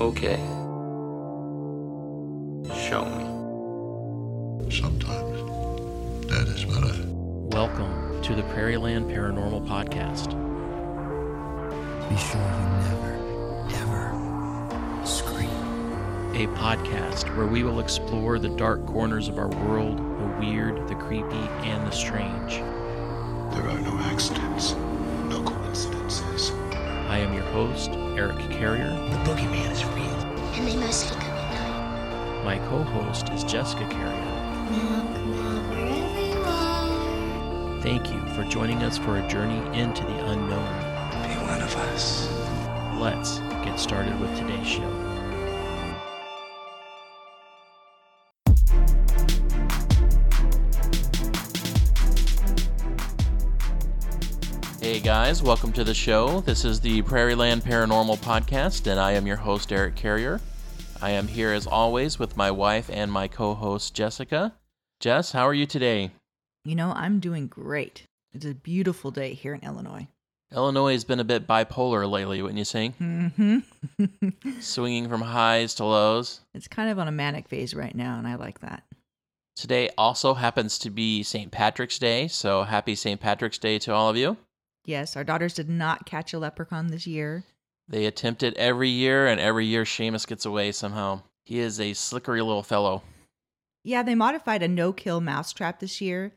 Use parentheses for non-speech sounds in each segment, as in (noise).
Okay. Show me. Sometimes that is better. Welcome to the Prairieland Paranormal Podcast. Be sure you never, ever scream. A podcast where we will explore the dark corners of our world, the weird, the creepy, and the strange. There are no accidents, host, Eric Carrier. The boogeyman is real. And they mostly come at night. My co host is Jessica Carrier. Knock, knock, wherever you are. Thank you for joining us for a journey into the unknown. Be one of us. Let's get started with today's show. Hey guys, welcome to the show. This is the Prairieland Paranormal Podcast, and I am your host, Eric Carrier. I am here as always with my wife and my co host, Jessica. Jess, how are you today? You know, I'm doing great. It's a beautiful day here in Illinois. Illinois has been a bit bipolar lately, wouldn't you say? Mm-hmm. (laughs) Swinging from highs to lows. it's kind of on a manic phase right now, and I like that. Today also happens to be St. Patrick's Day, so happy St. Patrick's Day to all of you. Yes, our daughters did not catch a leprechaun this year. They attempt it every year, and every year Seamus gets away somehow. He is a slickery little fellow. Yeah, they modified a no kill mousetrap this year.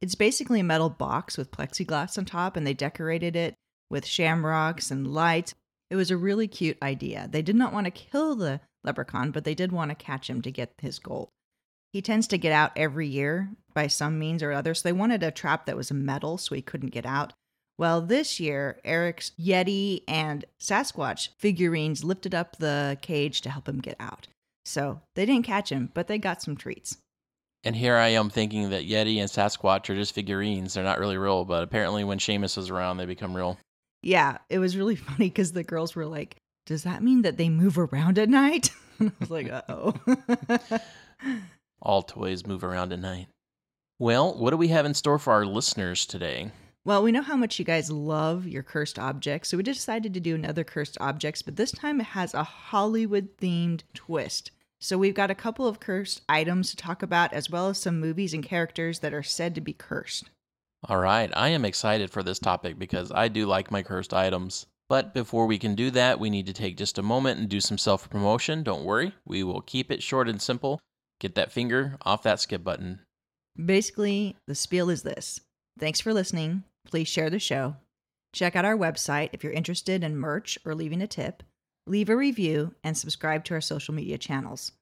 It's basically a metal box with plexiglass on top, and they decorated it with shamrocks and lights. It was a really cute idea. They did not want to kill the leprechaun, but they did want to catch him to get his gold. He tends to get out every year by some means or other, so they wanted a trap that was metal so he couldn't get out. Well, this year, Eric's Yeti and Sasquatch figurines lifted up the cage to help him get out. So they didn't catch him, but they got some treats. And here I am thinking that Yeti and Sasquatch are just figurines. They're not really real, but apparently when Seamus is around, they become real. Yeah, it was really (laughs) funny because the girls were like, Does that mean that they move around at night? (laughs) And I was like, Uh oh. (laughs) All toys move around at night. Well, what do we have in store for our listeners today? Well, we know how much you guys love your cursed objects, so we decided to do another cursed objects, but this time it has a Hollywood themed twist. So we've got a couple of cursed items to talk about, as well as some movies and characters that are said to be cursed. All right, I am excited for this topic because I do like my cursed items. But before we can do that, we need to take just a moment and do some self promotion. Don't worry, we will keep it short and simple. Get that finger off that skip button. Basically, the spiel is this Thanks for listening. Please share the show. Check out our website if you're interested in merch or leaving a tip. Leave a review and subscribe to our social media channels.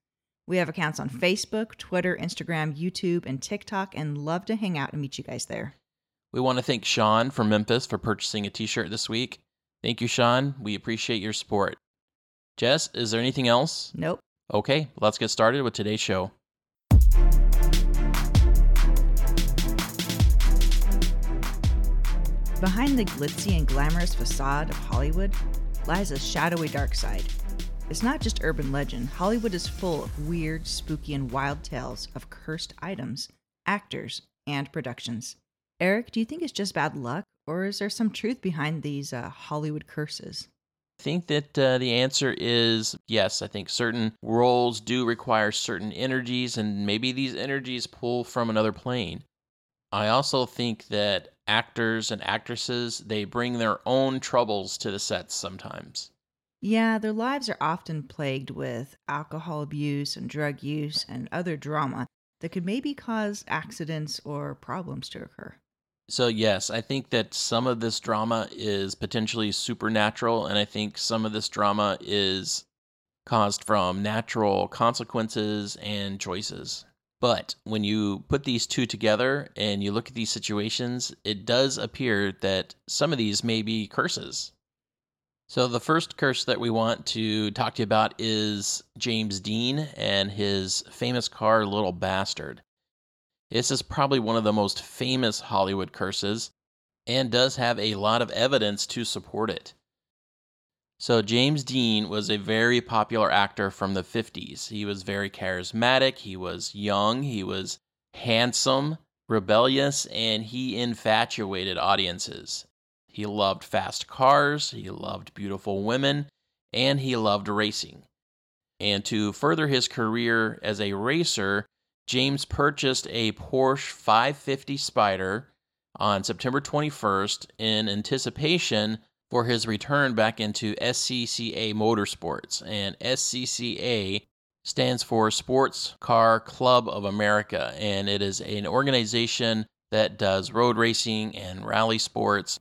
We have accounts on Facebook, Twitter, Instagram, YouTube, and TikTok, and love to hang out and meet you guys there. We want to thank Sean from Memphis for purchasing a t shirt this week. Thank you, Sean. We appreciate your support. Jess, is there anything else? Nope. Okay, let's get started with today's show. Behind the glitzy and glamorous facade of Hollywood lies a shadowy dark side. It's not just urban legend, Hollywood is full of weird, spooky, and wild tales of cursed items, actors, and productions. Eric, do you think it's just bad luck, or is there some truth behind these uh, Hollywood curses? I think that uh, the answer is yes. I think certain roles do require certain energies, and maybe these energies pull from another plane. I also think that actors and actresses they bring their own troubles to the sets sometimes. Yeah, their lives are often plagued with alcohol abuse and drug use and other drama that could maybe cause accidents or problems to occur. So yes, I think that some of this drama is potentially supernatural, and I think some of this drama is caused from natural consequences and choices. But when you put these two together and you look at these situations, it does appear that some of these may be curses. So, the first curse that we want to talk to you about is James Dean and his famous car, Little Bastard. This is probably one of the most famous Hollywood curses and does have a lot of evidence to support it. So, James Dean was a very popular actor from the 50s. He was very charismatic, he was young, he was handsome, rebellious, and he infatuated audiences. He loved fast cars, he loved beautiful women, and he loved racing. And to further his career as a racer, James purchased a Porsche 550 Spider on September 21st in anticipation for his return back into SCCA Motorsports. And SCCA stands for Sports Car Club of America, and it is an organization that does road racing and rally sports,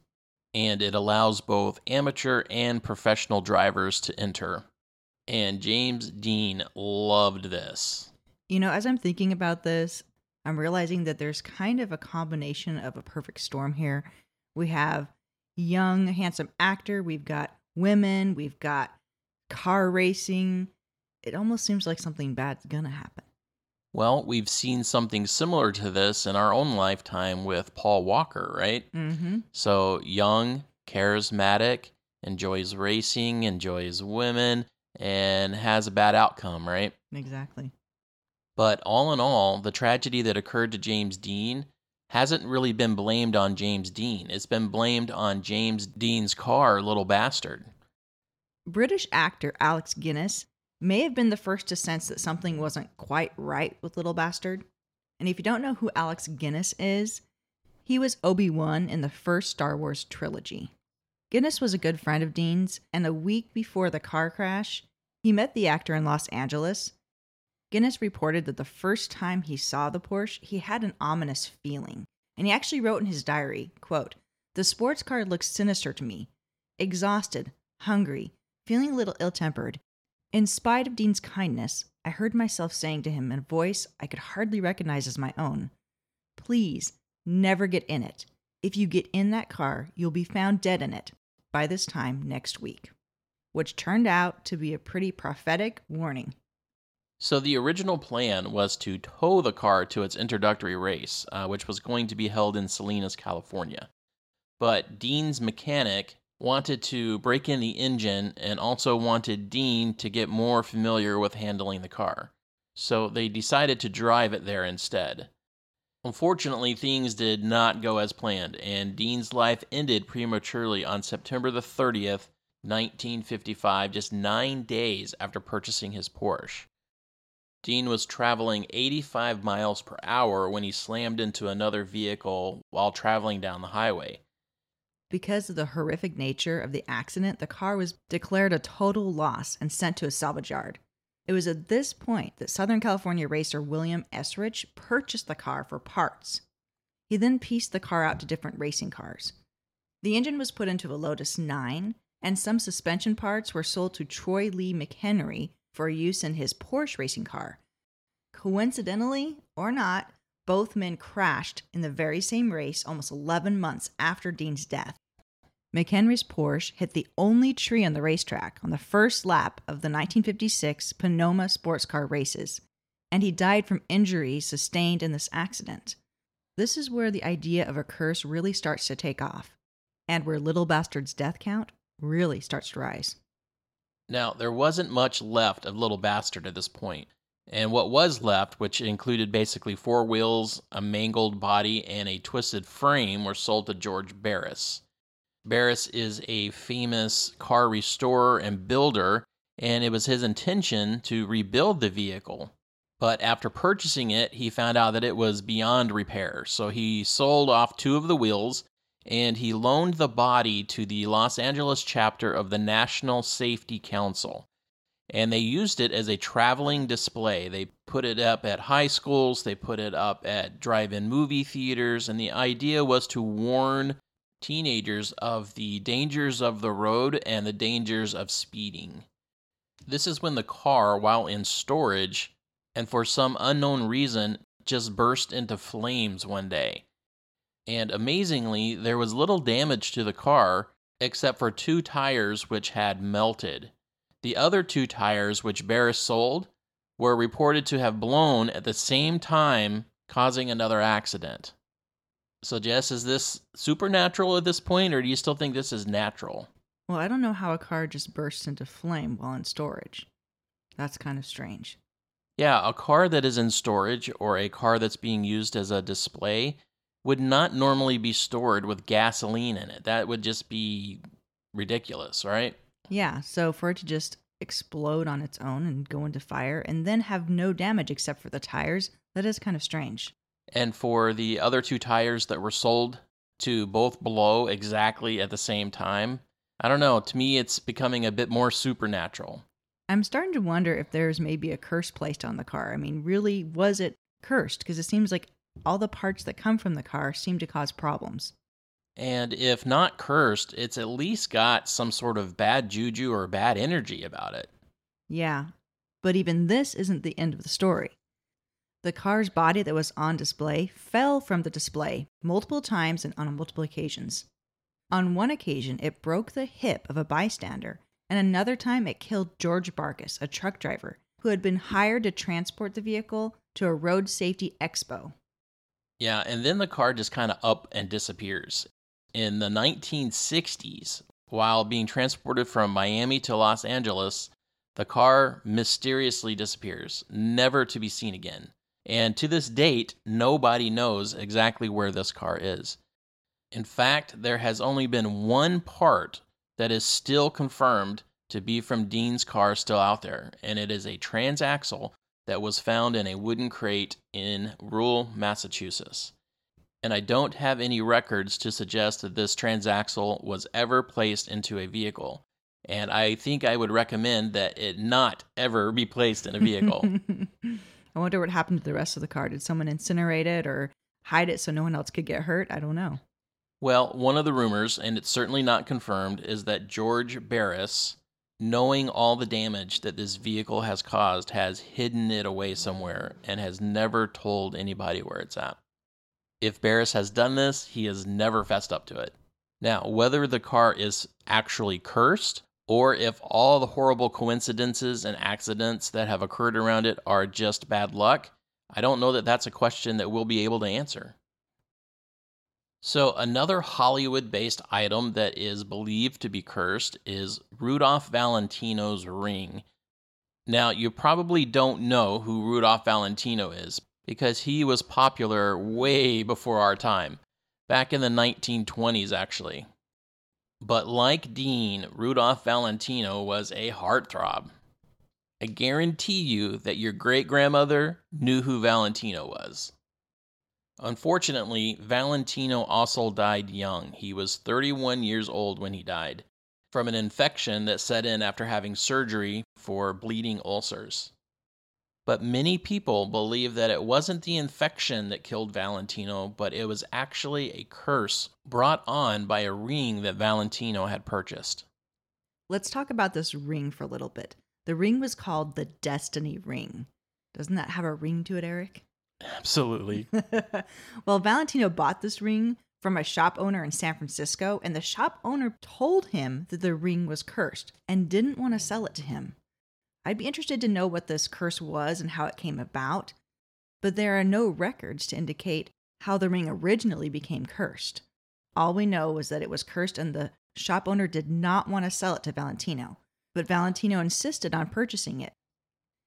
and it allows both amateur and professional drivers to enter. And James Dean loved this. You know, as I'm thinking about this, I'm realizing that there's kind of a combination of a perfect storm here. We have young, handsome actor, we've got women, we've got car racing. It almost seems like something bad's gonna happen. Well, we've seen something similar to this in our own lifetime with Paul Walker, right? Mm-hmm. So, young, charismatic, enjoys racing, enjoys women, and has a bad outcome, right? Exactly. But all in all, the tragedy that occurred to James Dean hasn't really been blamed on James Dean. It's been blamed on James Dean's car, Little Bastard. British actor Alex Guinness may have been the first to sense that something wasn't quite right with Little Bastard. And if you don't know who Alex Guinness is, he was Obi Wan in the first Star Wars trilogy. Guinness was a good friend of Dean's, and a week before the car crash, he met the actor in Los Angeles. Guinness reported that the first time he saw the Porsche, he had an ominous feeling. And he actually wrote in his diary, quote, "The sports car looks sinister to me. Exhausted, hungry, feeling a little ill-tempered. In spite of Dean's kindness, I heard myself saying to him in a voice I could hardly recognize as my own, Please, never get in it. If you get in that car, you'll be found dead in it by this time next week. Which turned out to be a pretty prophetic warning. So, the original plan was to tow the car to its introductory race, uh, which was going to be held in Salinas, California. But Dean's mechanic wanted to break in the engine and also wanted Dean to get more familiar with handling the car. So, they decided to drive it there instead. Unfortunately, things did not go as planned, and Dean's life ended prematurely on September the 30th, 1955, just nine days after purchasing his Porsche. Dean was traveling 85 miles per hour when he slammed into another vehicle while traveling down the highway. Because of the horrific nature of the accident, the car was declared a total loss and sent to a salvage yard. It was at this point that Southern California racer William Eschrich purchased the car for parts. He then pieced the car out to different racing cars. The engine was put into a Lotus 9, and some suspension parts were sold to Troy Lee McHenry for use in his Porsche racing car. Coincidentally or not, both men crashed in the very same race almost 11 months after Dean's death. McHenry's Porsche hit the only tree on the racetrack on the first lap of the 1956 Sonoma sports car races, and he died from injuries sustained in this accident. This is where the idea of a curse really starts to take off, and where Little Bastard's death count really starts to rise. Now, there wasn't much left of Little Bastard at this point, and what was left, which included basically four wheels, a mangled body, and a twisted frame, were sold to George Barris. Barris is a famous car restorer and builder, and it was his intention to rebuild the vehicle. But after purchasing it, he found out that it was beyond repair. So he sold off two of the wheels and he loaned the body to the Los Angeles chapter of the National Safety Council. And they used it as a traveling display. They put it up at high schools, they put it up at drive in movie theaters, and the idea was to warn teenagers of the dangers of the road and the dangers of speeding. This is when the car, while in storage, and for some unknown reason, just burst into flames one day. And amazingly, there was little damage to the car except for two tires which had melted. The other two tires, which Barris sold, were reported to have blown at the same time, causing another accident. So, Jess, is this supernatural at this point, or do you still think this is natural? Well, I don't know how a car just bursts into flame while in storage. That's kind of strange. Yeah, a car that is in storage or a car that's being used as a display would not normally be stored with gasoline in it. That would just be ridiculous, right? Yeah, so for it to just explode on its own and go into fire and then have no damage except for the tires, that is kind of strange. And for the other two tires that were sold to both blow exactly at the same time, I don't know. To me, it's becoming a bit more supernatural. I'm starting to wonder if there's maybe a curse placed on the car. I mean, really, was it cursed? Because it seems like all the parts that come from the car seem to cause problems. And if not cursed, it's at least got some sort of bad juju or bad energy about it. Yeah, but even this isn't the end of the story. The car's body that was on display fell from the display multiple times and on multiple occasions. On one occasion, it broke the hip of a bystander, and another time it killed George Barkis, a truck driver who had been hired to transport the vehicle to a road safety expo. Yeah, and then the car just kind of up and disappears. In the 1960s, while being transported from Miami to Los Angeles, the car mysteriously disappears, never to be seen again. And to this date, nobody knows exactly where this car is. In fact, there has only been one part that is still confirmed to be from Dean's car still out there, and it is a transaxle that was found in a wooden crate in rural Massachusetts. And I don't have any records to suggest that this transaxle was ever placed into a vehicle. And I think I would recommend that it not ever be placed in a vehicle. (laughs) I wonder what happened to the rest of the car. Did someone incinerate it or hide it so no one else could get hurt? I don't know. Well, one of the rumors, and it's certainly not confirmed, is that George Barris, knowing all the damage that this vehicle has caused, has hidden it away somewhere and has never told anybody where it's at. If Barris has done this, he has never fessed up to it. Now, whether the car is actually cursed or if all the horrible coincidences and accidents that have occurred around it are just bad luck, I don't know that that's a question that we'll be able to answer. So, another Hollywood based item that is believed to be cursed is Rudolph Valentino's ring. Now, you probably don't know who Rudolph Valentino is because he was popular way before our time, back in the 1920s, actually. But like Dean, Rudolph Valentino was a heartthrob. I guarantee you that your great grandmother knew who Valentino was. Unfortunately, Valentino also died young. He was 31 years old when he died from an infection that set in after having surgery for bleeding ulcers. But many people believe that it wasn't the infection that killed Valentino, but it was actually a curse brought on by a ring that Valentino had purchased. Let's talk about this ring for a little bit. The ring was called the Destiny Ring. Doesn't that have a ring to it, Eric? Absolutely. (laughs) well, Valentino bought this ring from a shop owner in San Francisco, and the shop owner told him that the ring was cursed and didn't want to sell it to him. I'd be interested to know what this curse was and how it came about, but there are no records to indicate how the ring originally became cursed. All we know is that it was cursed and the shop owner did not want to sell it to Valentino, but Valentino insisted on purchasing it.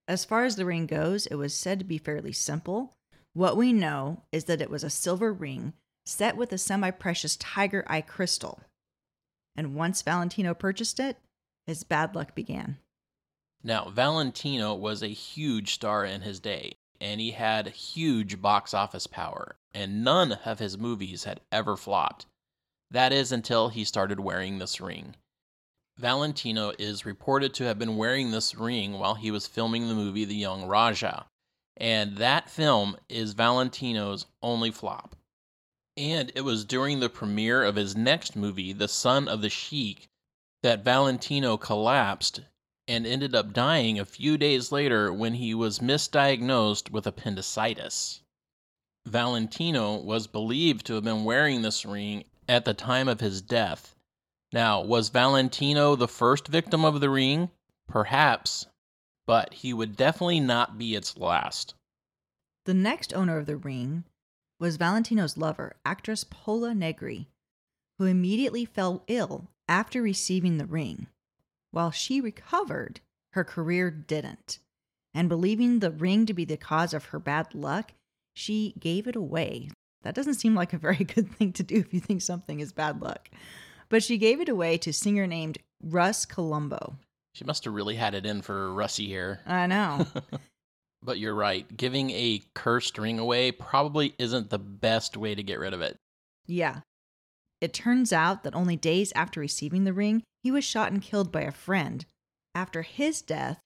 As far as the ring goes, it was said to be fairly simple. What we know is that it was a silver ring set with a semi precious tiger eye crystal. And once Valentino purchased it, his bad luck began. Now, Valentino was a huge star in his day, and he had huge box office power, and none of his movies had ever flopped. That is until he started wearing this ring. Valentino is reported to have been wearing this ring while he was filming the movie The Young Raja, and that film is Valentino's only flop. And it was during the premiere of his next movie, The Son of the Sheik, that Valentino collapsed and ended up dying a few days later when he was misdiagnosed with appendicitis. Valentino was believed to have been wearing this ring at the time of his death. Now, was Valentino the first victim of the ring? Perhaps, but he would definitely not be its last. The next owner of the ring was Valentino's lover, actress Pola Negri, who immediately fell ill after receiving the ring. While she recovered, her career didn't. And believing the ring to be the cause of her bad luck, she gave it away. That doesn't seem like a very (laughs) good thing to do if you think something is bad luck. But she gave it away to singer named Russ Columbo. She must have really had it in for Russie here. I know. (laughs) But you're right. Giving a cursed ring away probably isn't the best way to get rid of it. yeah. It turns out that only days after receiving the ring, he was shot and killed by a friend. After his death,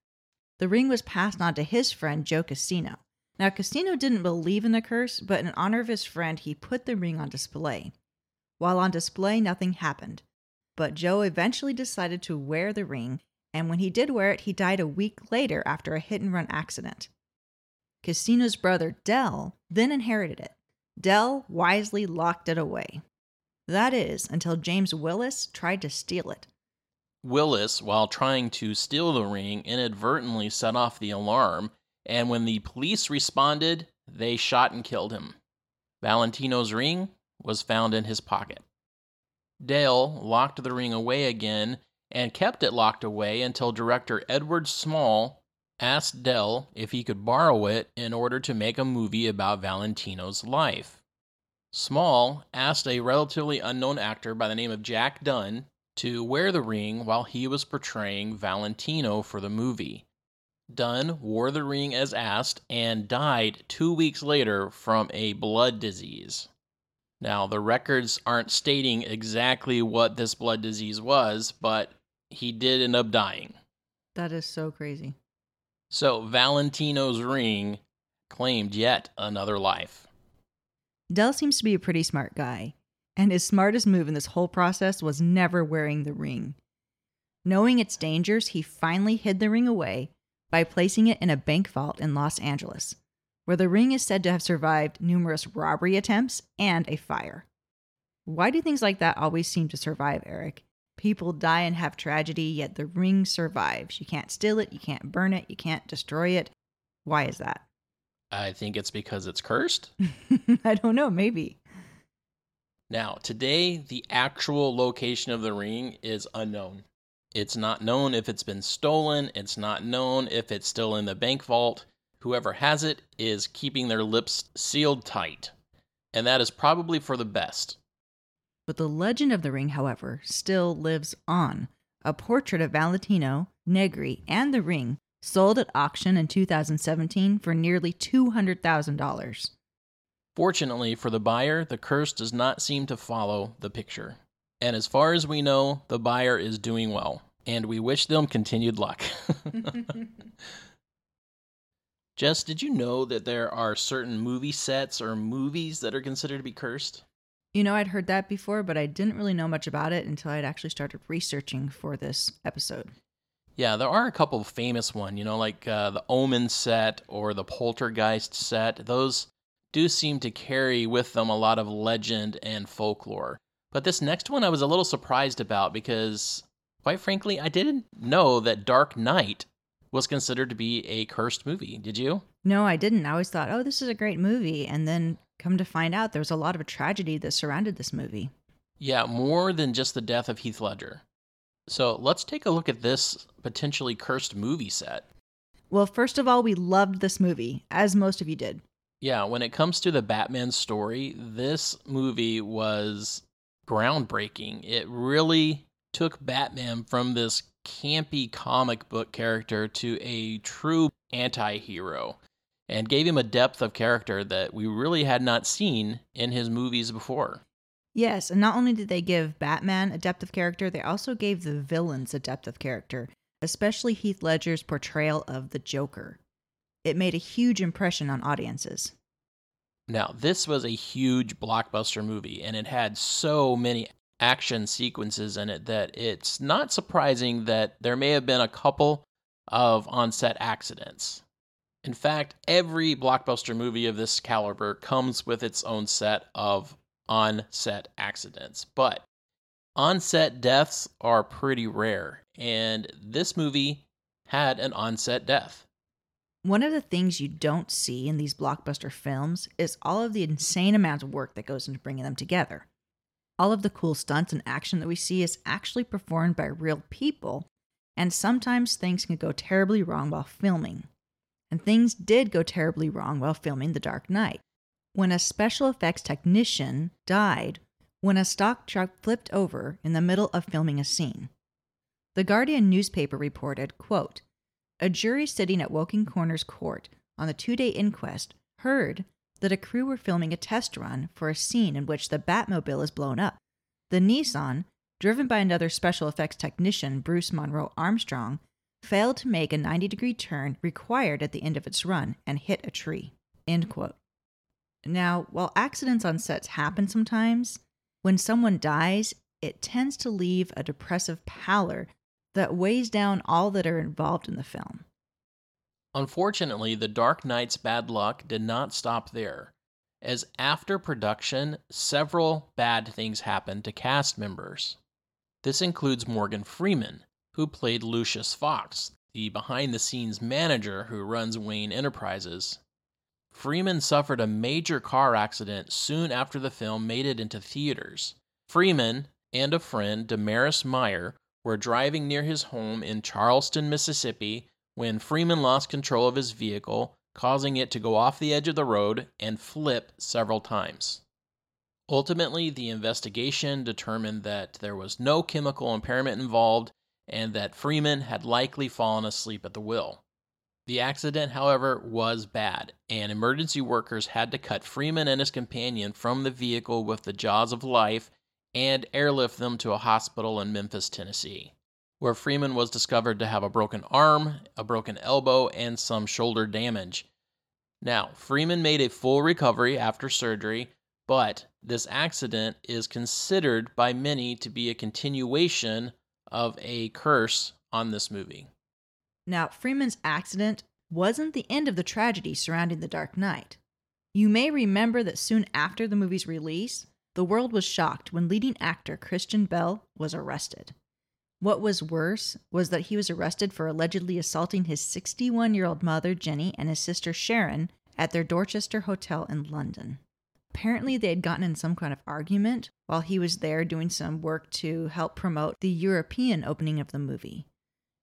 the ring was passed on to his friend Joe Casino. Now, Casino didn't believe in the curse, but in honor of his friend, he put the ring on display. While on display, nothing happened. But Joe eventually decided to wear the ring, and when he did wear it, he died a week later after a hit and run accident. Casino's brother, Dell, then inherited it. Dell wisely locked it away. That is, until James Willis tried to steal it. Willis, while trying to steal the ring, inadvertently set off the alarm, and when the police responded, they shot and killed him. Valentino's ring was found in his pocket. Dale locked the ring away again and kept it locked away until director Edward Small asked Dell if he could borrow it in order to make a movie about Valentino's life. Small asked a relatively unknown actor by the name of Jack Dunn to wear the ring while he was portraying Valentino for the movie. Dunn wore the ring as asked and died two weeks later from a blood disease. Now, the records aren't stating exactly what this blood disease was, but he did end up dying. That is so crazy. So, Valentino's ring claimed yet another life. Dell seems to be a pretty smart guy, and his smartest move in this whole process was never wearing the ring. Knowing its dangers, he finally hid the ring away by placing it in a bank vault in Los Angeles, where the ring is said to have survived numerous robbery attempts and a fire. Why do things like that always seem to survive, Eric? People die and have tragedy, yet the ring survives. You can't steal it, you can't burn it, you can't destroy it. Why is that? I think it's because it's cursed. (laughs) I don't know, maybe. Now, today, the actual location of the ring is unknown. It's not known if it's been stolen, it's not known if it's still in the bank vault. Whoever has it is keeping their lips sealed tight. And that is probably for the best. But the legend of the ring, however, still lives on. A portrait of Valentino, Negri, and the ring sold at auction in 2017 for nearly $200,000. Fortunately for the buyer, the curse does not seem to follow the picture. And as far as we know, the buyer is doing well, and we wish them continued luck. (laughs) Jess, did you know that there are certain movie sets or movies that are considered to be cursed? You know, I'd heard that before, but I didn't really know much about it until I'd actually started researching for this episode. Yeah, there are a couple of famous one, you know, like uh, the Omen set or the Poltergeist set. Those do seem to carry with them a lot of legend and folklore. But this next one I was a little surprised about because, quite frankly, I didn't know that Dark Knight was considered to be a cursed movie. Did you? No, I didn't. I always thought, oh, this is a great movie. And then come to find out, there was a lot of tragedy that surrounded this movie. Yeah, more than just the death of Heath Ledger. So let's take a look at this potentially cursed movie set. Well, first of all, we loved this movie, as most of you did. Yeah, when it comes to the Batman story, this movie was groundbreaking. It really took Batman from this campy comic book character to a true anti hero and gave him a depth of character that we really had not seen in his movies before. Yes, and not only did they give Batman a depth of character, they also gave the villains a depth of character, especially Heath Ledger's portrayal of the Joker. It made a huge impression on audiences. Now, this was a huge blockbuster movie, and it had so many action sequences in it that it's not surprising that there may have been a couple of on set accidents. In fact, every blockbuster movie of this caliber comes with its own set of on set accidents, but on set deaths are pretty rare, and this movie had an on set death. One of the things you don't see in these blockbuster films is all of the insane amount of work that goes into bringing them together. All of the cool stunts and action that we see is actually performed by real people, and sometimes things can go terribly wrong while filming. And things did go terribly wrong while filming The Dark Knight. When a special effects technician died when a stock truck flipped over in the middle of filming a scene. The Guardian newspaper reported, quote, A jury sitting at Woking Coroner's Court on the two day inquest heard that a crew were filming a test run for a scene in which the Batmobile is blown up. The Nissan, driven by another special effects technician, Bruce Monroe Armstrong, failed to make a 90 degree turn required at the end of its run and hit a tree. End quote. Now, while accidents on sets happen sometimes, when someone dies, it tends to leave a depressive pallor that weighs down all that are involved in the film. Unfortunately, The Dark Knight's bad luck did not stop there, as after production, several bad things happened to cast members. This includes Morgan Freeman, who played Lucius Fox, the behind the scenes manager who runs Wayne Enterprises. Freeman suffered a major car accident soon after the film made it into theaters. Freeman and a friend, Damaris Meyer, were driving near his home in Charleston, Mississippi, when Freeman lost control of his vehicle, causing it to go off the edge of the road and flip several times. Ultimately, the investigation determined that there was no chemical impairment involved and that Freeman had likely fallen asleep at the wheel. The accident, however, was bad, and emergency workers had to cut Freeman and his companion from the vehicle with the jaws of life and airlift them to a hospital in Memphis, Tennessee, where Freeman was discovered to have a broken arm, a broken elbow, and some shoulder damage. Now, Freeman made a full recovery after surgery, but this accident is considered by many to be a continuation of a curse on this movie. Now, Freeman's accident wasn't the end of the tragedy surrounding The Dark Knight. You may remember that soon after the movie's release, the world was shocked when leading actor Christian Bale was arrested. What was worse was that he was arrested for allegedly assaulting his 61 year old mother, Jenny, and his sister, Sharon, at their Dorchester hotel in London. Apparently, they had gotten in some kind of argument while he was there doing some work to help promote the European opening of the movie.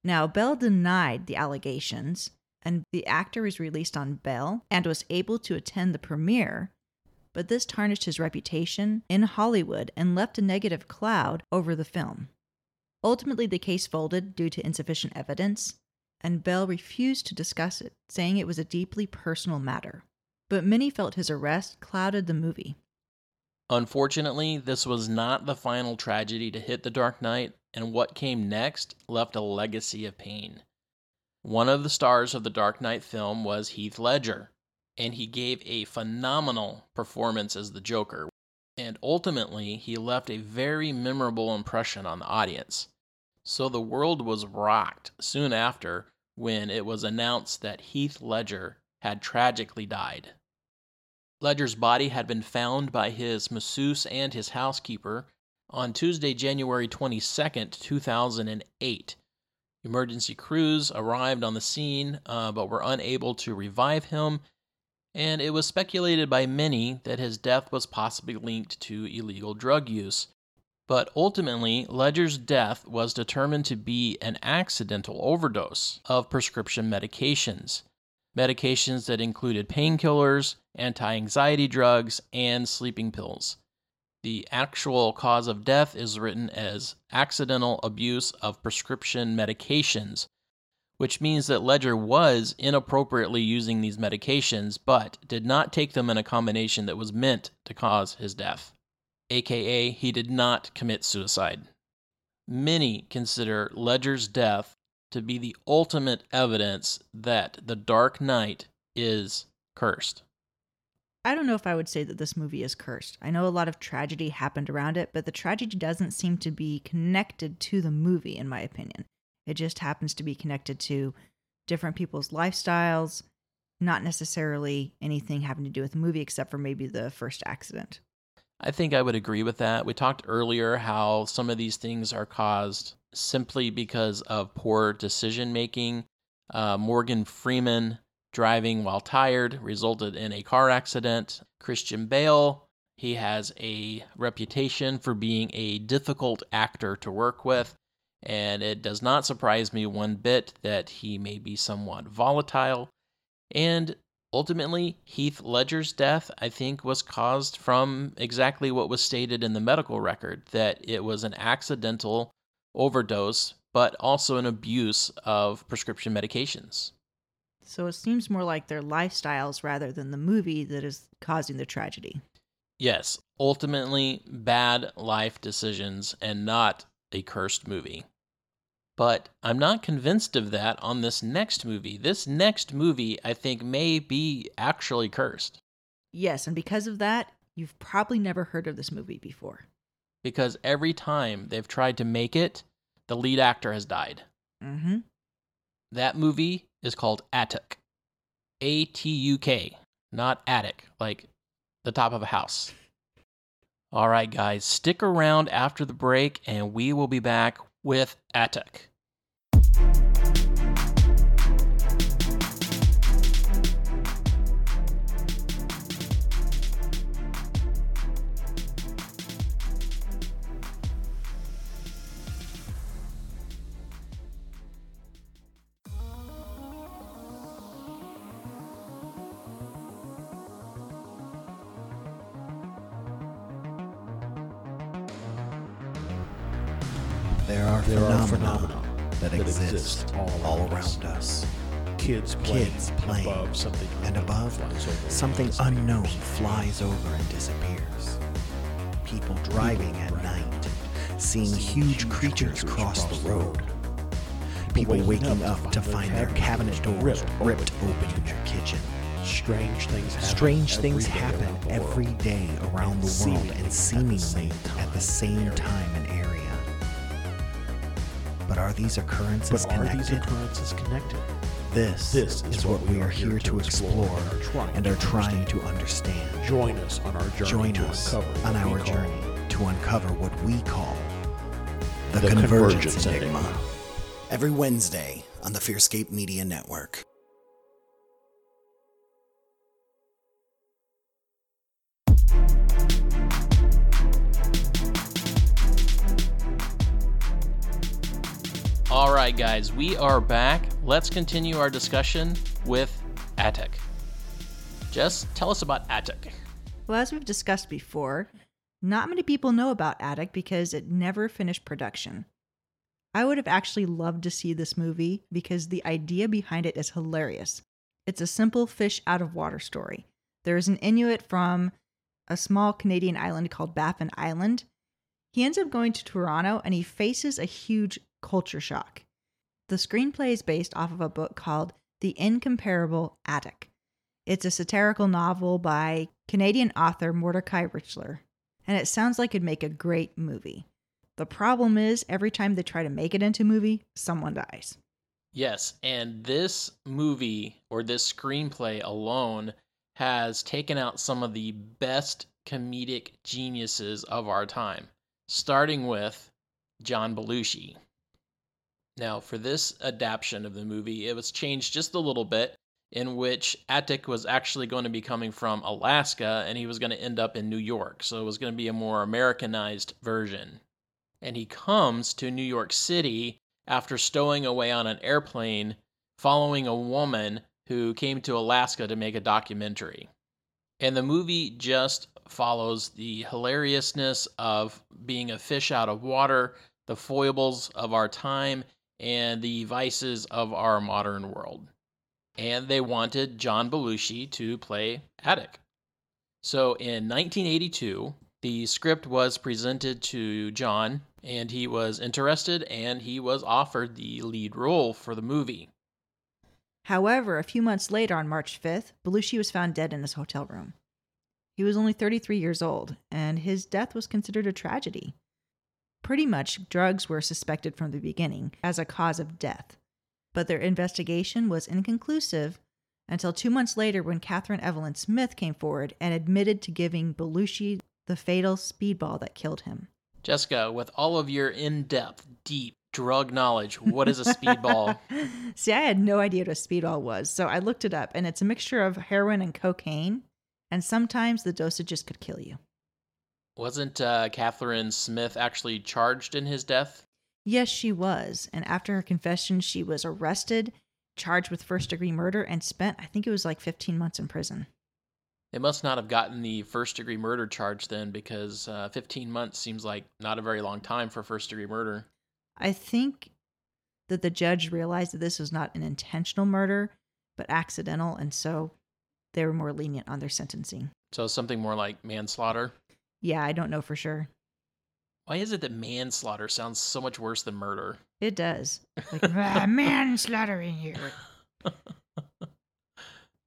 Now, Bale denied the allegations, and the actor was released on bail and was able to attend the premiere, but this tarnished his reputation in Hollywood and left a negative cloud over the film. Ultimately, the case folded due to insufficient evidence, and Bale refused to discuss it, saying it was a deeply personal matter but many felt his arrest clouded the movie. Unfortunately, this was not the final tragedy to hit The Dark Knight, and what came next left a legacy of pain. One of the stars of the Dark Knight film was Heath Ledger, and he gave a phenomenal performance as the Joker, and ultimately he left a very memorable impression on the audience. So the world was rocked soon after when it was announced that Heath Ledger had tragically died. Ledger's body had been found by his masseuse and his housekeeper on Tuesday, January 22, 2008. Emergency crews arrived on the scene uh, but were unable to revive him, and it was speculated by many that his death was possibly linked to illegal drug use. But ultimately, Ledger's death was determined to be an accidental overdose of prescription medications medications that included painkillers, anti anxiety drugs, and sleeping pills. The actual cause of death is written as accidental abuse of prescription medications, which means that Ledger was inappropriately using these medications but did not take them in a combination that was meant to cause his death, aka, he did not commit suicide. Many consider Ledger's death to be the ultimate evidence that the Dark Knight is cursed. I don't know if I would say that this movie is cursed. I know a lot of tragedy happened around it, but the tragedy doesn't seem to be connected to the movie, in my opinion. It just happens to be connected to different people's lifestyles, not necessarily anything having to do with the movie, except for maybe the first accident. I think I would agree with that. We talked earlier how some of these things are caused simply because of poor decision making. Uh, Morgan Freeman driving while tired resulted in a car accident. Christian Bale, he has a reputation for being a difficult actor to work with, and it does not surprise me one bit that he may be somewhat volatile. And Ultimately, Heath Ledger's death, I think, was caused from exactly what was stated in the medical record that it was an accidental overdose but also an abuse of prescription medications. So it seems more like their lifestyles rather than the movie that is causing the tragedy. Yes, ultimately bad life decisions and not a cursed movie. But I'm not convinced of that on this next movie. This next movie, I think, may be actually cursed Yes, and because of that, you've probably never heard of this movie before. Because every time they've tried to make it, the lead actor has died. Mm-hmm. That movie is called Atuk. A T U K, not attic, like the top of a house. All right, guys, stick around after the break and we will be back with Atuk. There are There are phenomena, phenomena that, that exist, all, all around around us. Kids playing, Kids playing, above something and above flies over and something unknown flies over and disappears. People driving at night, seeing huge creatures cross the road. People waking up to find their cabinet doors ripped open in their kitchen. Strange things happen. Strange every things happen around every day around the world and seemingly at the same time these occurrences But are connected? these occurrences connected? This, This is, what we are here to explore and are trying to understand. Join us on our journey Join to us uncover on what we our call journey to uncover what we call the, The Convergence, Convergence Enigma. Enigma. Every Wednesday on the Fearscape Media Network. Guys, we are back. Let's continue our discussion with Atuk. Jess, tell us about Atuk. Well, as we've discussed before, not many people know about Atuk because it never finished production. I would have actually loved to see this movie because the idea behind it is hilarious. It's a simple fish out of water story. There is an Inuit from a small Canadian island called Baffin Island. He ends up going to Toronto and he faces a huge culture shock. The screenplay is based off of a book called The Incomparable Atuk. It's a satirical novel by Canadian author Mordecai Richler, and it sounds like it'd make a great movie. The problem is, every time they try to make it into a movie, someone dies. Yes, and this movie or this screenplay alone has taken out some of the best comedic geniuses of our time, starting with John Belushi. Now, for this adaptation of the movie, it was changed just a little bit, in which Atuk was actually going to be coming from Alaska and he was going to end up in New York. So it was going to be a more Americanized version. And he comes to New York City after stowing away on an airplane following a woman who came to Alaska to make a documentary. And the movie just follows the hilariousness of being a fish out of water, the foibles of our time, and the vices of our modern world. And they wanted John Belushi to play Atuk. So in 1982, the script was presented to John, and he was interested and he was offered the lead role for the movie. However, a few months later, on March 5th, Belushi was found dead in his hotel room. He was only 33 years old, and his death was considered a tragedy. Pretty much, drugs were suspected from the beginning as a cause of death, but their investigation was inconclusive until two months later when Catherine Evelyn Smith came forward and admitted to giving Belushi the fatal speedball that killed him. Jessica, with all of your in depth, deep drug knowledge, what is a speedball? (laughs) See, I had no idea what a speedball was, so I looked it up, and it's a mixture of heroin and cocaine, and sometimes the dosages could kill you. Wasn't uh, Catherine Smith actually charged in his death? Yes, she was, and after her confession, she was arrested, charged with first degree murder, and spent, I think it was like 15 months in prison. They must not have gotten the first degree murder charge then because uh, 15 months seems like not a very long time for first degree murder. I think that the judge realized that this was not an intentional murder, but accidental, and so they were more lenient on their sentencing. So something more like manslaughter. Yeah, I don't know for sure. Why is it that manslaughter sounds so much worse than murder? It does. Like, (laughs) "Ah, manslaughter in here. (laughs)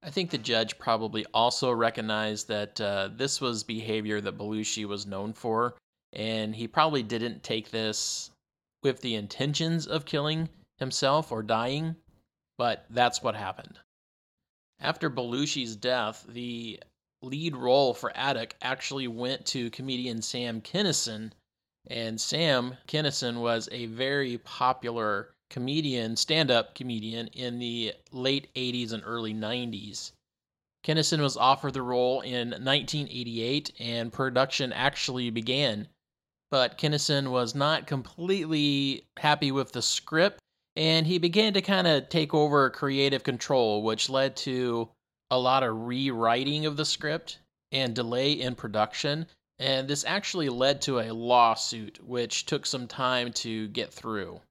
I think the judge probably also recognized that uh, this was behavior that Belushi was known for, and he probably didn't take this with the intentions of killing himself or dying, but that's what happened. After Belushi's death, the lead role for Atuk actually went to comedian Sam Kinison, and Sam Kinison was a very popular comedian, stand up comedian in the late 80s and early 90s. Kinison was offered the role in 1988 and production actually began. But Kinison was not completely happy with the script and he began to kind of take over creative control, which led to a lot of rewriting of the script and delay in production. And this actually led to a lawsuit, which took some time to get through.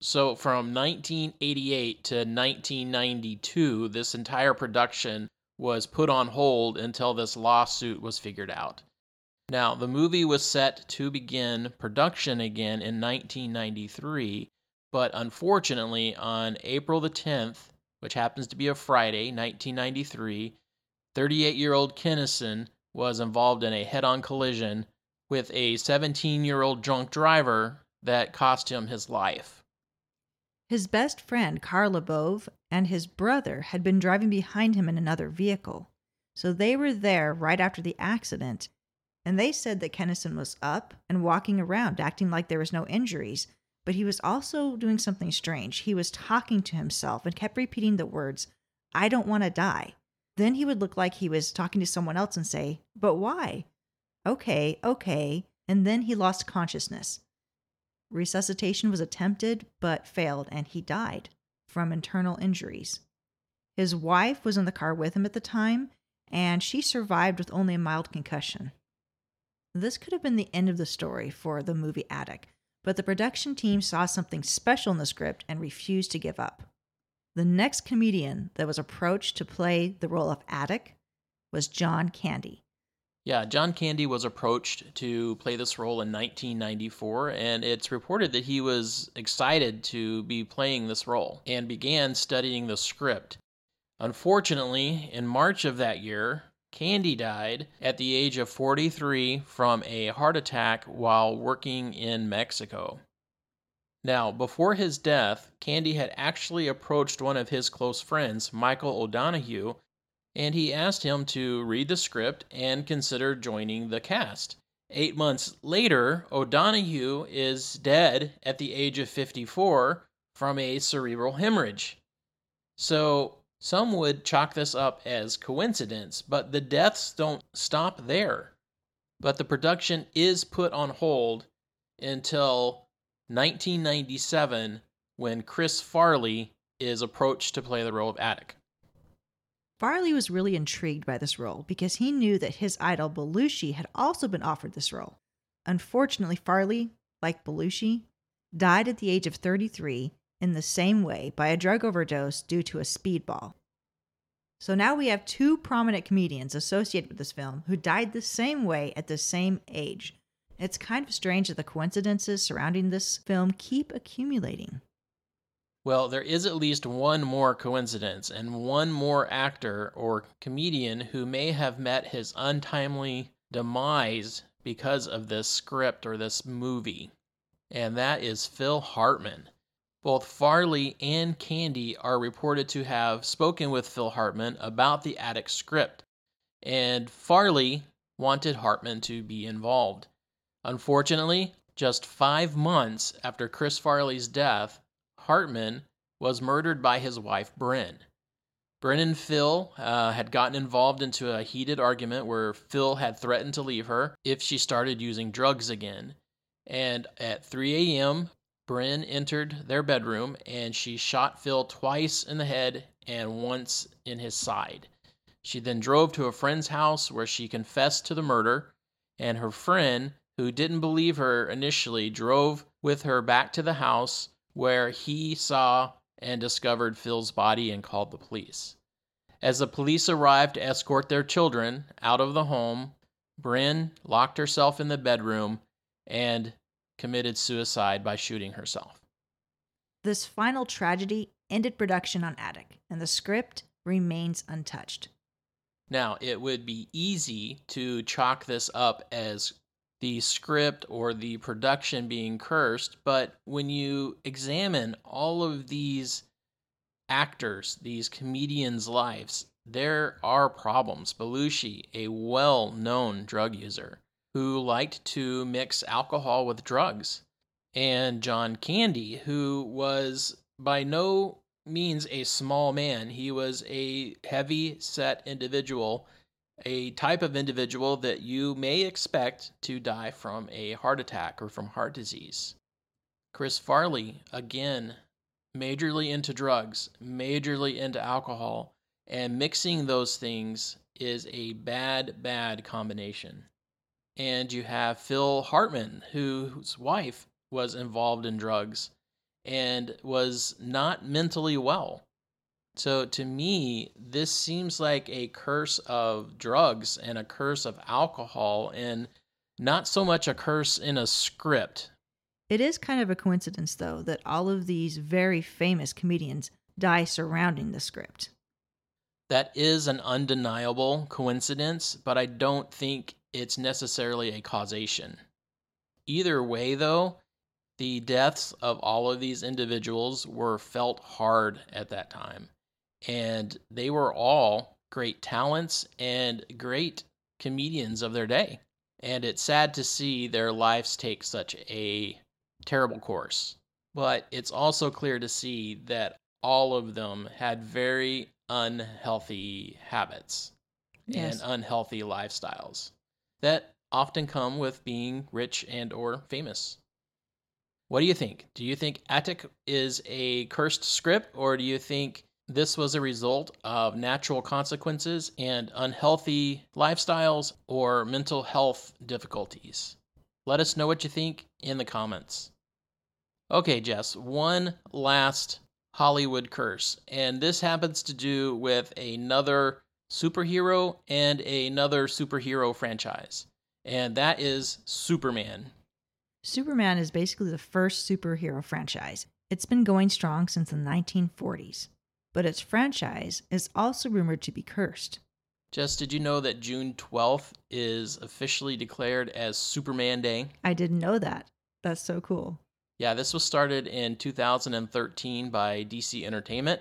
So from 1988 to 1992, this entire production was put on hold until this lawsuit was figured out. Now, the movie was set to begin production again in 1993, but unfortunately, on April the 10th, which happens to be a Friday, 1993, 38 year old Kinison was involved in a head on collision with a 17 year old drunk driver that cost him his life. His best friend, Carl LaBove, and his brother had been driving behind him in another vehicle. So they were there right after the accident, and they said that Kinison was up and walking around, acting like there was no injuries. But he was also doing something strange. He was talking to himself and kept repeating the words, I don't want to die. Then he would look like he was talking to someone else and say, But why? Okay, okay. And then he lost consciousness. Resuscitation was attempted but failed, and he died from internal injuries. His wife was in the car with him at the time, and she survived with only a mild concussion. This could have been the end of the story for the movie Atuk, but the production team saw something special in the script and refused to give up. The next comedian that was approached to play the role of Atuk was John Candy. Yeah, John Candy was approached to play this role in 1994, and it's reported that he was excited to be playing this role and began studying the script. Unfortunately, in March of that year, Candy died at the age of 43 from a heart attack while working in Mexico. Now, before his death, Candy had actually approached one of his close friends, Michael O'Donoghue, and he asked him to read the script and consider joining the cast. Eight months later, O'Donoghue is dead at the age of 54 from a cerebral hemorrhage. So, some would chalk this up as coincidence, but the deaths don't stop there. But the production is put on hold until 1997 when Chris Farley is approached to play the role of Atuk. Farley was really intrigued by this role because he knew that his idol Belushi had also been offered this role. Unfortunately, Farley, like Belushi, died at the age of 33 in the same way by a drug overdose due to a speedball. So now we have two prominent comedians associated with this film who died the same way at the same age. It's kind of strange that the coincidences surrounding this film keep accumulating. Well, there is at least one more coincidence and one more actor or comedian who may have met his untimely demise because of this script or this movie, and that is Phil Hartman. Both Farley and Candy are reported to have spoken with Phil Hartman about the Atuk script, and Farley wanted Hartman to be involved. Unfortunately, just five months after Chris Farley's death, Hartman was murdered by his wife, Bryn. Bryn and Phil uh, had gotten involved into a heated argument where Phil had threatened to leave her if she started using drugs again. And at 3 a.m., Bryn entered their bedroom and she shot Phil twice in the head and once in his side. She then drove to a friend's house where she confessed to the murder, and her friend, who didn't believe her initially, drove with her back to the house where he saw and discovered Phil's body and called the police. As the police arrived to escort their children out of the home, Bryn locked herself in the bedroom and committed suicide by shooting herself. This final tragedy ended production on Atuk, and the script remains untouched. Now, it would be easy to chalk this up as the script or the production being cursed, but when you examine all of these actors, these comedians' lives, there are problems. Belushi, a well known drug user who liked to mix alcohol with drugs, and John Candy, who was by no means a small man. He was a heavy set individual, a type of individual that you may expect to die from a heart attack or from heart disease. Chris Farley, again, majorly into drugs, majorly into alcohol, and mixing those things is a bad, bad combination. And you have Phil Hartman, whose wife was involved in drugs and was not mentally well. So to me, this seems like a curse of drugs and a curse of alcohol, and not so much a curse in a script. It is kind of a coincidence, though, that all of these very famous comedians die surrounding the script. That is an undeniable coincidence, but I don't think it's necessarily a causation. Either way, though, the deaths of all of these individuals were felt hard at that time. And they were all great talents and great comedians of their day. And it's sad to see their lives take such a terrible course. But it's also clear to see that all of them had very unhealthy habits Yes. and unhealthy lifestyles that often come with being rich and or famous. What do you think? Do you think Atuk is a cursed script or do you think this was a result of natural consequences and unhealthy lifestyles or mental health difficulties? Let us know what you think in the comments. Okay, Jess, one last Hollywood curse, and this happens to do with another superhero and another superhero franchise, and that is Superman. Superman is basically the first superhero franchise. It's been going strong since the 1940s, but its franchise is also rumored to be cursed. Jess, did you know that June 12th is officially declared as Superman Day? I didn't know that. That's so cool. Yeah, this was started in 2013 by DC Entertainment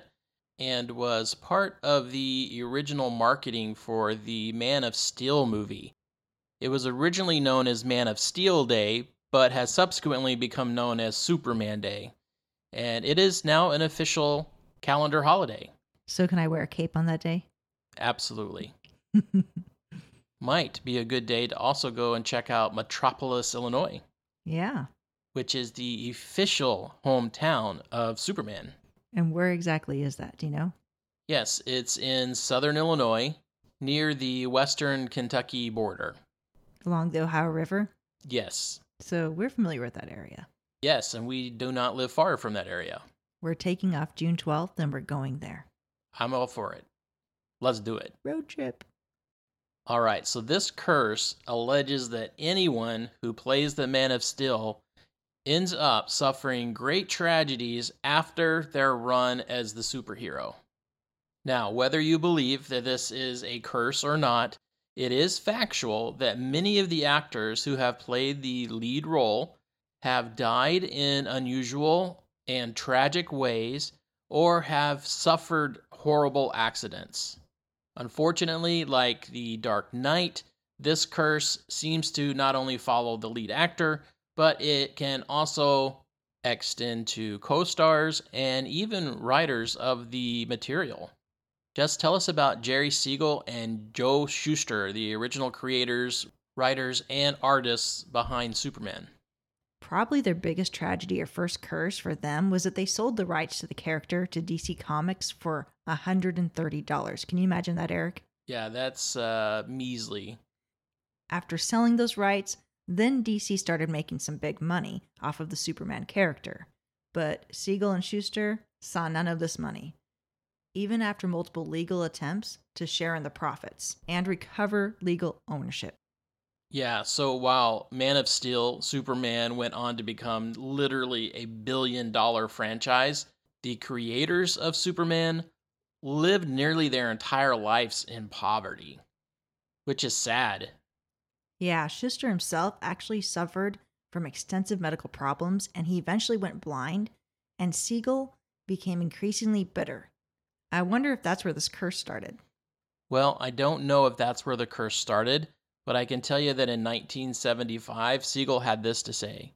and was part of the original marketing for the Man of Steel movie. It was originally known as Man of Steel Day, but has subsequently become known as Superman Day. And it is now an official calendar holiday. So, can I wear a cape on that day? Absolutely. (laughs) Might be a good day to also go and check out Metropolis, Illinois, yeah. which is the official hometown of Superman. And where exactly is that? Do you know? Yes, it's in southern Illinois, near the western Kentucky border. Along the Ohio River? Yes, So, we're familiar with that area. yes, and we do not live far from that area. We're taking off June 12th and we're going there. I'm all for it. Let's do it. Road trip. All right, so this curse alleges that anyone who plays the Man of Steel ends up suffering great tragedies after their run as the superhero. Now, whether you believe that this is a curse or not, it is factual that many of the actors who have played the lead role have died in unusual and tragic ways or have suffered horrible accidents. Unfortunately, like the Dark Knight, this curse seems to not only follow the lead actor, but it can also extend to co stars and even writers of the material. Just tell us about Jerry Siegel and Joe Shuster, the original creators, writers, and artists behind Superman. Probably their biggest tragedy or first curse for them was that they sold the rights to the character to DC Comics for $130. Can you imagine that, Eric? Yeah, that's uh, measly. After selling those rights, then DC started making some big money off of the Superman character. But Siegel and Shuster saw none of this money, even after multiple legal attempts to share in the profits and recover legal ownership. Yeah, so while Man of Steel, Superman went on to become literally a billion dollar franchise, the creators of Superman lived nearly their entire lives in poverty, which is sad. Yeah, Shuster himself actually suffered from extensive medical problems and he eventually went blind, and Siegel became increasingly bitter. I wonder if that's where this curse started. Well, I don't know if that's where the curse started, but I can tell you that in 1975, Siegel had this to say.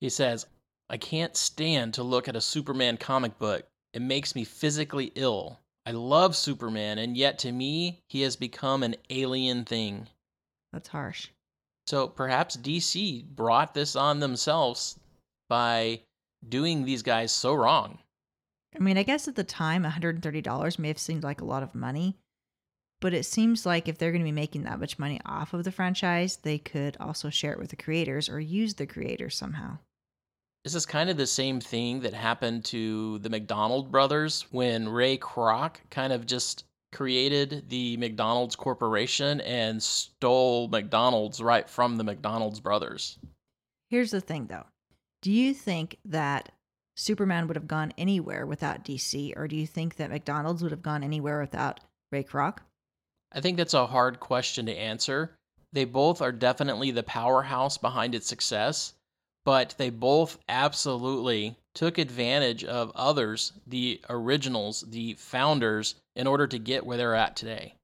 He says, I can't stand to look at a Superman comic book. It makes me physically ill. I love Superman, and yet to me, he has become an alien thing. That's harsh. So perhaps DC brought this on themselves by doing these guys so wrong. I mean, I guess at the time, $130 may have seemed like a lot of money, but it seems like if they're going to be making that much money off of the franchise, they could also share it with the creators or use the creators somehow. This is kind of the same thing that happened to the McDonald brothers when Ray Kroc kind of just created the McDonald's Corporation and stole McDonald's right from the McDonald's brothers. Here's the thing though do you think that Superman would have gone anywhere without DC, or do you think that McDonald's would have gone anywhere without Ray Kroc? I think that's a hard question to answer. They both are definitely the powerhouse behind its success, but they both absolutely took advantage of others, the originals, the founders, in order to get where they're at today.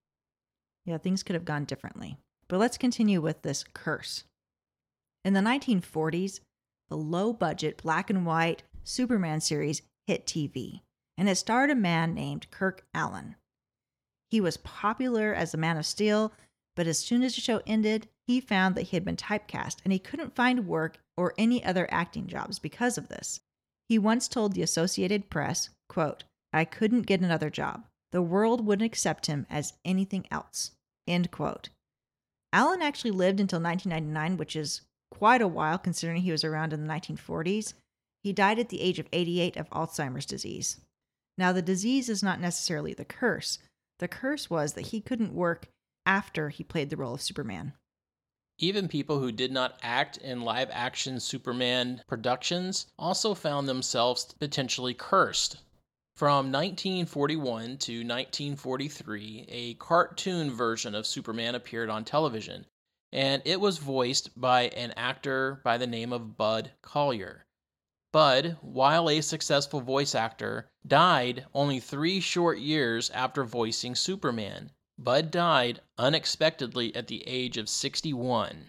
Yeah, things could have gone differently. But let's continue with this curse. In the 1940s, the low budget black and white Superman series hit TV, and it starred a man named Kirk Alyn. He was popular as the Man of Steel, but as soon as the show ended, he found that he had been typecast and he couldn't find work or any other acting jobs because of this. He once told the Associated Press, quote, I couldn't get another job. The world wouldn't accept him as anything else. End quote. Alyn actually lived until 1999, which is quite a while considering he was around in the 1940s. He died at the age of 88 of Alzheimer's disease. Now, the disease is not necessarily the curse. The curse was that he couldn't work after he played the role of Superman. Even people who did not act in live action Superman productions also found themselves potentially cursed. From 1941 to 1943, a cartoon version of Superman appeared on television, and it was voiced by an actor by the name of Bud Collyer. Bud, while a successful voice actor, died only three short years after voicing Superman. Bud died unexpectedly at the age of 61.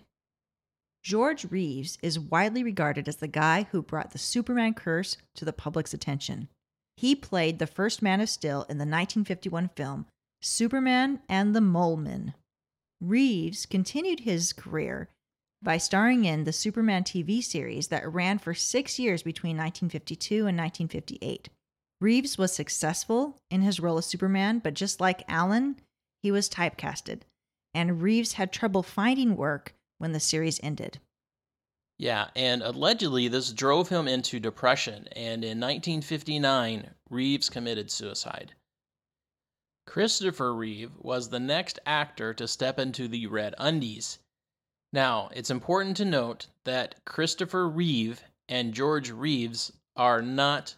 George Reeves is widely regarded as the guy who brought the Superman curse to the public's attention. He played the first Man of Steel in the 1951 film Superman and the Mole Men. Reeves continued his career by starring in the Superman TV series that ran for six years between 1952 and 1958. Reeves was successful in his role as Superman, but just like Alyn, he was typecasted, and Reeves had trouble finding work when the series ended. Yeah, and allegedly this drove him into depression, and in 1959, Reeves committed suicide. Christopher Reeve was the next actor to step into the Red Undies. Now, it's important to note that Christopher Reeve and George Reeves are not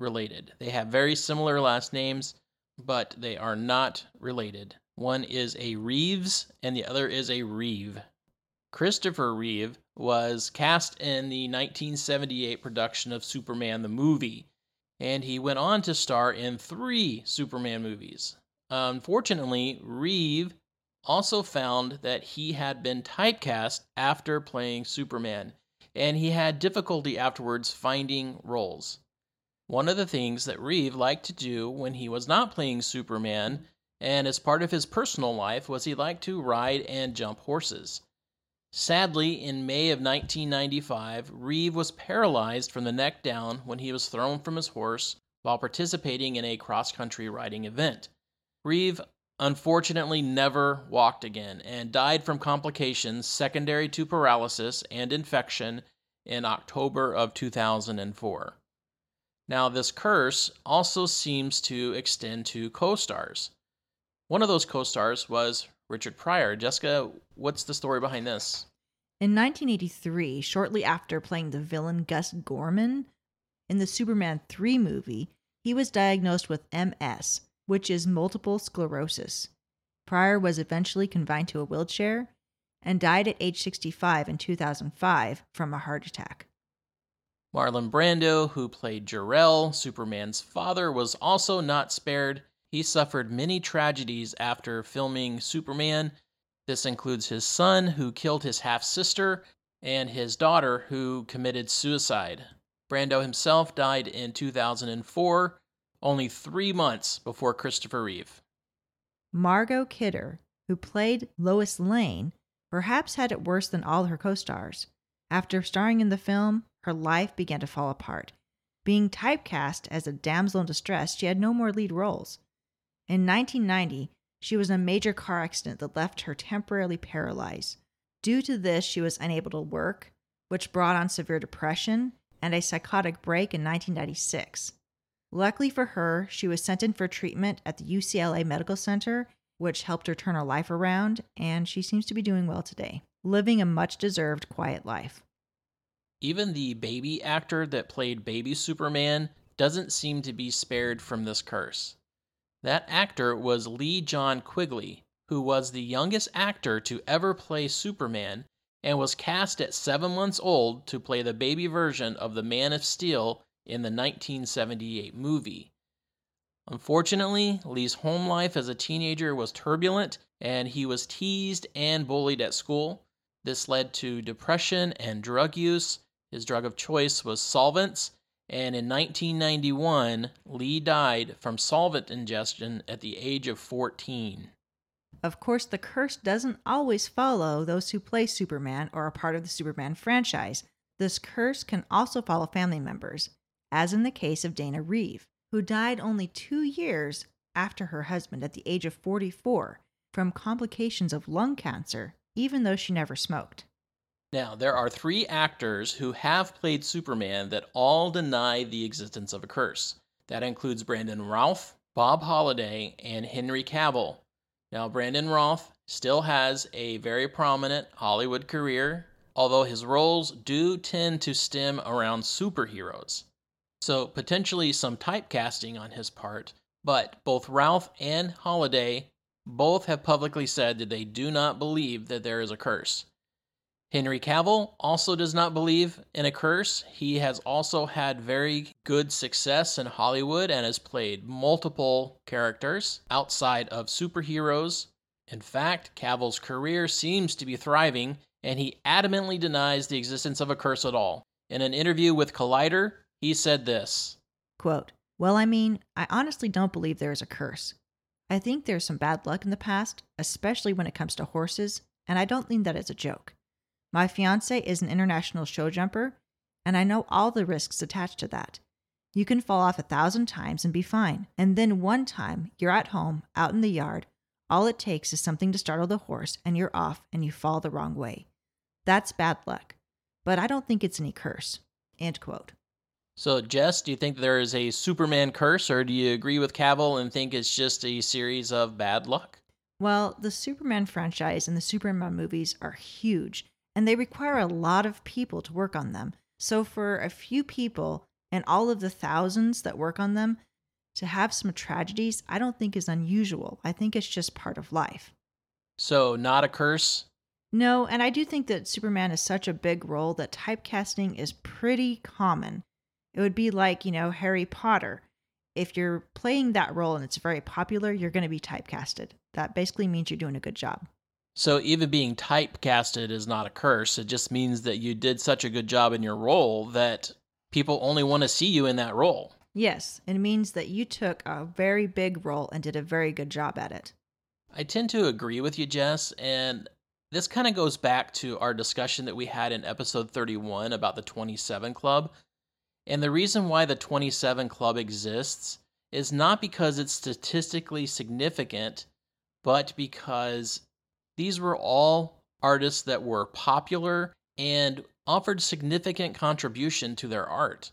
related. They have very similar last names, but they are not related. One is a Reeves and the other is a Reeve. Christopher Reeve was cast in the 1978 production of Superman the movie, and he went on to star in three Superman movies. Unfortunately, Reeve also found that he had been typecast after playing Superman, and he had difficulty afterwards finding roles. One of the things that Reeve liked to do when he was not playing Superman and as part of his personal life was he liked to ride and jump horses. Sadly, in May of 1995, Reeve was paralyzed from the neck down when he was thrown from his horse while participating in a cross country riding event. Reeve unfortunately never walked again and died from complications secondary to paralysis and infection in October of 2004. Now, this curse also seems to extend to co stars. One of those co stars was Richard Pryor. Jessica, what's the story behind this? In 1983, shortly after playing the villain Gus Gorman in the Superman 3 movie, he was diagnosed with MS, which is multiple sclerosis. Pryor was eventually confined to a wheelchair and died at age 65 in 2005 from a heart attack. Marlon Brando, who played Jor-El, Superman's father, was also not spared. He suffered many tragedies after filming Superman. This includes his son, who killed his half sister, and his daughter, who committed suicide. Brando himself died in 2004, only three months before Christopher Reeve. Margot Kidder, who played Lois Lane, perhaps had it worse than all her co stars. After starring in the film, her life began to fall apart. Being typecast as a damsel in distress, she had no more lead roles. In 1990, she was in a major car accident that left her temporarily paralyzed. Due to this, she was unable to work, which brought on severe depression and a psychotic break in 1996. Luckily for her, she was sent in for treatment at the UCLA Medical Center, which helped her turn her life around, and she seems to be doing well today, living a much deserved quiet life. Even the baby actor that played Baby Superman doesn't seem to be spared from this curse. That actor was Lee John Quigley, who was the youngest actor to ever play Superman and was cast at seven months old to play the baby version of the Man of Steel in the 1978 movie. Unfortunately, Lee's home life as a teenager was turbulent and he was teased and bullied at school. This led to depression and drug use. His drug of choice was solvents, and in 1991, Lee died from solvent ingestion at the age of 14. Of course, the curse doesn't always follow those who play Superman or are part of the Superman franchise. This curse can also follow family members, as in the case of Dana Reeve, who died only two years after her husband at the age of 44 from complications of lung cancer, even though she never smoked. Now, there are three actors who have played Superman that all deny the existence of a curse. That includes Brandon Routh, Bob Holiday, and Henry Cavill. Now, Brandon Routh still has a very prominent Hollywood career, although his roles do tend to stem around superheroes. So, potentially some typecasting on his part, but both Routh and Holiday both have publicly said that they do not believe that there is a curse. Henry Cavill also does not believe in a curse. He has also had very good success in Hollywood and has played multiple characters outside of superheroes. In fact, Cavill's career seems to be thriving, and he adamantly denies the existence of a curse at all. In an interview with Collider, he said this Quote, Well, I mean, I honestly don't believe there is a curse. I think there's some bad luck in the past, especially when it comes to horses, and I don't think that is a joke. My fiance is an international show jumper, and I know all the risks attached to that. You can fall off a thousand times and be fine, and then one time you're at home, out in the yard. All it takes is something to startle the horse, and you're off and you fall the wrong way. That's bad luck, but I don't think it's any curse. End quote. So, Jess, do you think there is a Superman curse, or do you agree with Cavill and think it's just a series of bad luck? Well, the Superman franchise and the Superman movies are huge, and they require a lot of people to work on them. So, for a few people and all of the thousands that work on them, to have some tragedies, I don't think is unusual. I think it's just part of life. So, not a curse? No, and I do think that Superman is such a big role that typecasting is pretty common. It would be like, you know, Harry Potter. If you're playing that role and it's very popular, you're going to be typecasted. That basically means you're doing a good job. So even being typecasted is not a curse. It just means that you did such a good job in your role that people only want to see you in that role. Yes, it means that you took a very big role and did a very good job at it. I tend to agree with you, Jess, and this kind of goes back to our discussion that we had in episode 31 about the 27 Club. And the reason why the 27 Club exists is not because it's statistically significant, but because these were all artists that were popular and offered significant contribution to their art.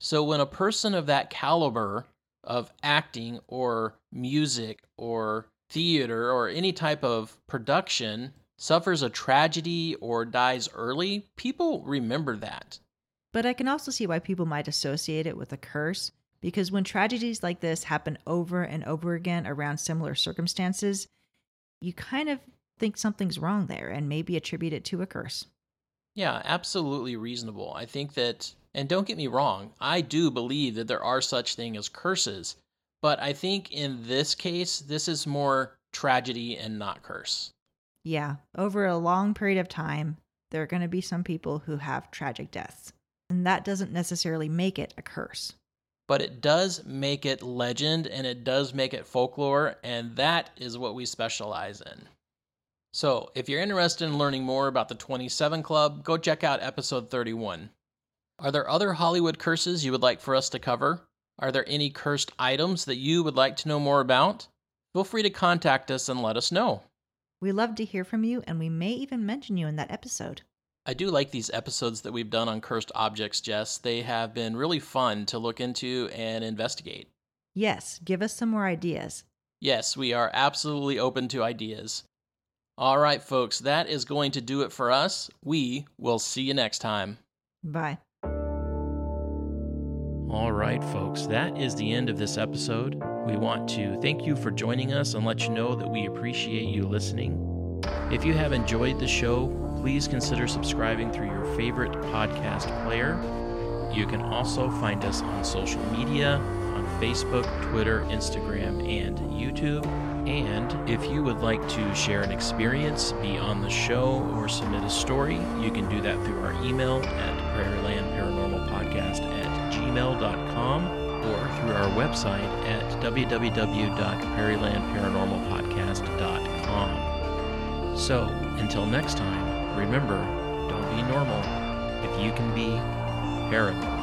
So when a person of that caliber of acting or music or theater or any type of production suffers a tragedy or dies early, people remember that. But I can also see why people might associate it with a curse, because when tragedies like this happen over and over again around similar circumstances, you kind of think something's wrong there and maybe attribute it to a curse. Yeah, absolutely reasonable. I think that, and don't get me wrong, I do believe that there are such things as curses, but I think in this case, this is more tragedy and not curse. Yeah, over a long period of time, there are going to be some people who have tragic deaths, and that doesn't necessarily make it a curse. But it does make it legend and it does make it folklore, and that is what we specialize in. So, if you're interested in learning more about the 27 Club, go check out episode 31. Are there other Hollywood curses you would like for us to cover? Are there any cursed items that you would like to know more about? Feel free to contact us and let us know. We love to hear from you, and we may even mention you in that episode. I do like these episodes that we've done on cursed objects, Jess. They have been really fun to look into and investigate. Yes, give us some more ideas. Yes, we are absolutely open to ideas. All right, folks, that is going to do it for us. We will see you next time. Bye. All right, folks, that is the end of this episode. We want to thank you for joining us and let you know that we appreciate you listening. If you have enjoyed the show, please consider subscribing through your favorite podcast player. You can also find us on social media on Facebook, Twitter, Instagram, and YouTube. And if you would like to share an experience, be on the show, or submit a story, you can do that through our email at prairielandparanormalpodcast at gmail.com or through our website at www.prairielandparanormalpodcast.com. So, until next time, remember, don't be normal if you can be paranormal.